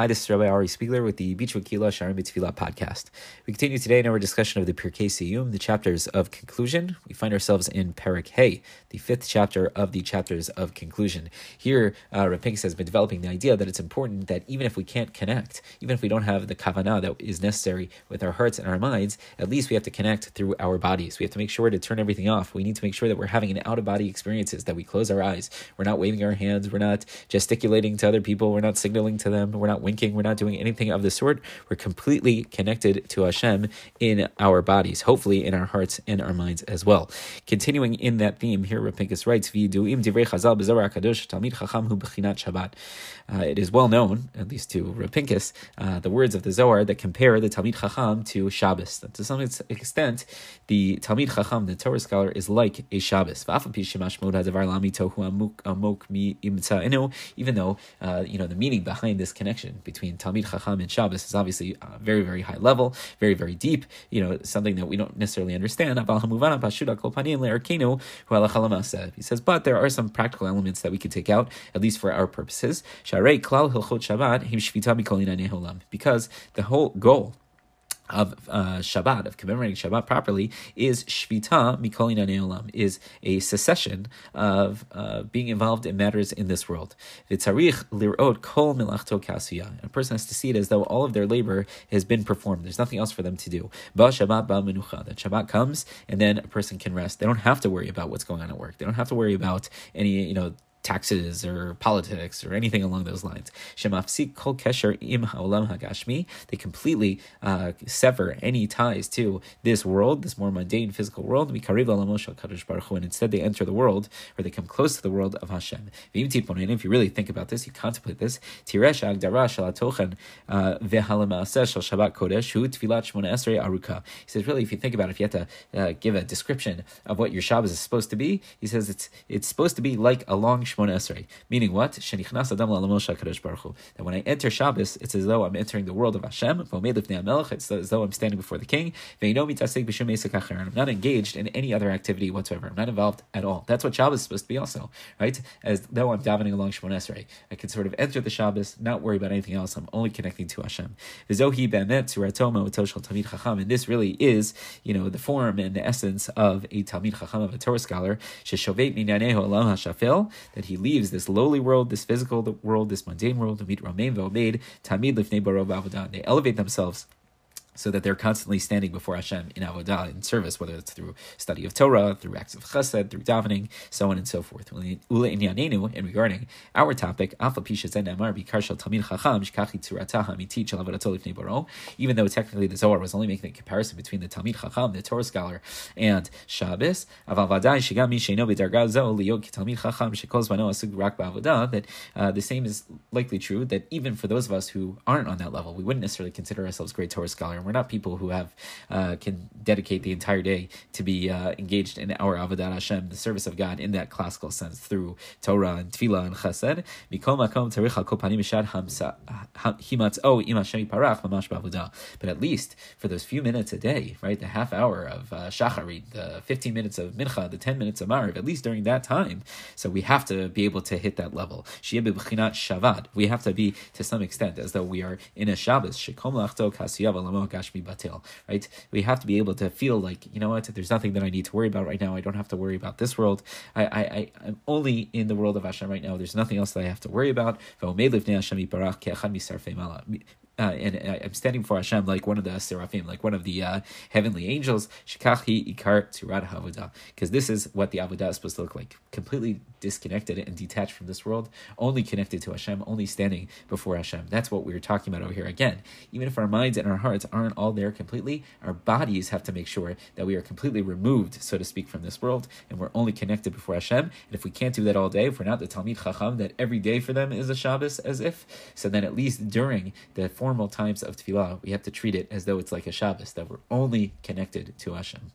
Hi, this is Rabbi Ari Spiegler with the Beach Kila Sharim B'Tfilah podcast. We continue today in our discussion of the Pirkei Siyum, the chapters of conclusion. We find ourselves in Perek Hey, the fifth chapter of the chapters of conclusion. Here, uh, Rav Pinkus has been developing the idea that it's important that even if we can't connect, even if we don't have the kavanah that is necessary with our hearts and our minds, at least we have to connect through our bodies. We have to make sure to turn everything off. We need to make sure that we're having an out of body experiences, that we close our eyes. We're not waving our hands. We're not gesticulating to other people. We're not signaling to them. We're not winking. We're not doing anything of the sort. We're completely connected to Hashem in our bodies, hopefully in our hearts and our minds as well. Continuing in that theme, here Rav Pinkus writes, divrei chazal kadosh talmid chacham hu bechinat Shabbat. Uh, it is well known, at least to Rav Pinkus, uh, the words of the Zohar that compare the Talmid Chacham to Shabbos. That to some extent, the Talmid Chacham, the Torah scholar, is like a Shabbos. Even though uh, you know the meaning behind this connection between Talmid Chacham and Shabbos is obviously very, very high level, very, very deep. You know, something that we don't necessarily understand. He says, but there are some practical elements that we can take out, at least for our purposes. Because the whole goal of uh, Shabbat, of commemorating Shabbat properly, is Shvita Mikolina Neolam, is a cessation of uh, being involved in matters in this world. Vitzarich lirot kol milachto kasuya. A person has to see it as though all of their labor has been performed. There's nothing else for them to do. Ba Shabbat ba menucha. That Shabbat comes and then a person can rest. They don't have to worry about what's going on at work. They don't have to worry about any, you know, taxes or politics or anything along those lines. Shemafsik kol kesher im haolam hagashmi. They completely uh, sever any ties to this world, this more mundane physical world. And instead they enter the world, or they come close to the world of Hashem. If you really think about this, you contemplate this. Tiresh agdara shel atochen uh, Shabbat kodesh hu shmona esrei aruka. He says, really, if you think about it, if you have to uh, give a description of what your Shabbos is supposed to be, he says it's it's supposed to be like a long Esrei. Meaning what? That when I enter Shabbos, it's as though I'm entering the world of Hashem. It's as though I'm standing before the king. And I'm not engaged in any other activity whatsoever. I'm not involved at all. That's what Shabbos is supposed to be also, right? As though I'm davening along Shemoneh Esrei. I can sort of enter the Shabbos, not worry about anything else. I'm only connecting to Hashem. And this really is, you know, the form and the essence of a Talmid Chacham, of a Torah scholar, that he leaves this lowly world, this physical world, this mundane world, to meet Ramein V'Omeid, Tamid Lifnei Barov. They elevate themselves so that they're constantly standing before Hashem in avodah, in service, whether it's through study of Torah, through acts of chesed, through davening, so on and so forth. And regarding our topic, even though technically the Zohar was only making a comparison between the Talmid Chacham, the Torah scholar, and Shabbos, that uh, the same is likely true, that even for those of us who aren't on that level, we wouldn't necessarily consider ourselves great Torah scholars we're not people who have uh, can dedicate the entire day to be uh, engaged in our avodah Hashem, the service of God, in that classical sense through Torah and Tefillah and Chesed. But at least for those few minutes a day, right, the half hour of uh, Shacharit, the fifteen minutes of Mincha, the ten minutes of Mariv, at least during that time. So we have to be able to hit that level. We have to be to some extent as though we are in a Shabbos gashmi batil, right? We have to be able to feel like, you know what, there's nothing that I need to worry about right now. I don't have to worry about this world. I, I, I, am only in the world of Hashem right now. There's nothing else that I have to worry about uh, and uh, I'm standing before Hashem like one of the seraphim, like one of the uh, heavenly angels. Shikachi ikar tzurad havodah, because this is what the avodah is supposed to look like, completely disconnected and detached from this world, only connected to Hashem, only standing before Hashem. That's what we are talking about over here. Again, even if our minds and our hearts aren't all there completely, our bodies have to make sure that we are completely removed, so to speak, from this world, and we're only connected before Hashem. And if we can't do that all day, if we're not the Talmid Chacham that every day for them is a Shabbos, as if, so then at least during the formal times of tefillah, we have to treat it as though it's like a Shabbos, that we're only connected to Hashem.